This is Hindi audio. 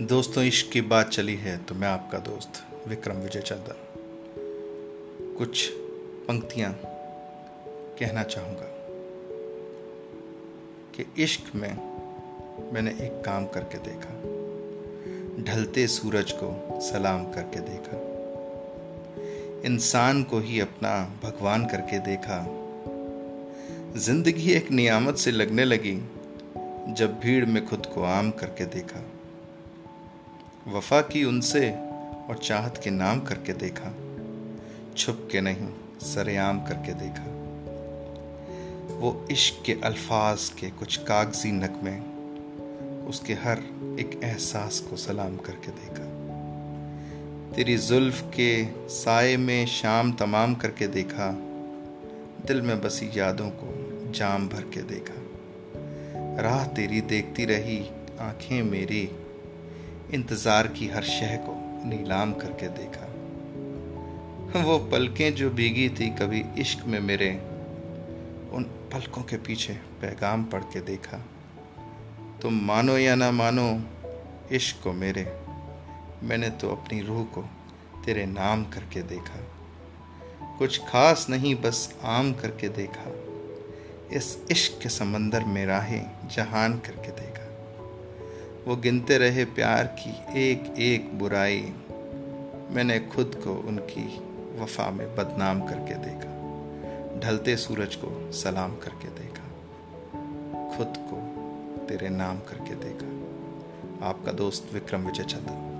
दोस्तों, इश्क की बात चली है तो मैं आपका दोस्त विक्रम विजय चंदन कुछ पंक्तियाँ कहना चाहूँगा कि इश्क में मैंने एक काम करके देखा। ढलते सूरज को सलाम करके देखा। इंसान को ही अपना भगवान करके देखा। ज़िंदगी एक नियामत से लगने लगी, जब भीड़ में खुद को आम करके देखा। वफा की उनसे और चाहत के नाम करके देखा, छुप के नहीं, सरेआम करके देखा। वो इश्क के अल्फाज के कुछ कागज़ी नकमे उसके हर एक एहसास को सलाम करके देखा। तेरी जुल्फ के साय में शाम तमाम करके देखा, दिल में बसी यादों को जाम भर के देखा। राह तेरी देखती रही, आँखें मेरी इंतज़ार की हर शह को नीलाम करके देखा। वो पलकें जो भीगी थी कभी इश्क में मेरे, उन पलकों के पीछे पैगाम पढ़ के देखा। तुम मानो या ना मानो, इश्क को मेरे, मैंने तो अपनी रूह को तेरे नाम करके देखा। कुछ खास नहीं, बस आम करके देखा। इस इश्क के समंदर में राहें जहान करके देखा। वो गिनते रहे प्यार की एक एक बुराई। मैंने खुद को उनकी वफा में बदनाम करके देखा। ढलते सूरज को सलाम करके देखा। खुद को तेरे नाम करके देखा। आपका दोस्त विक्रम विजय चंदन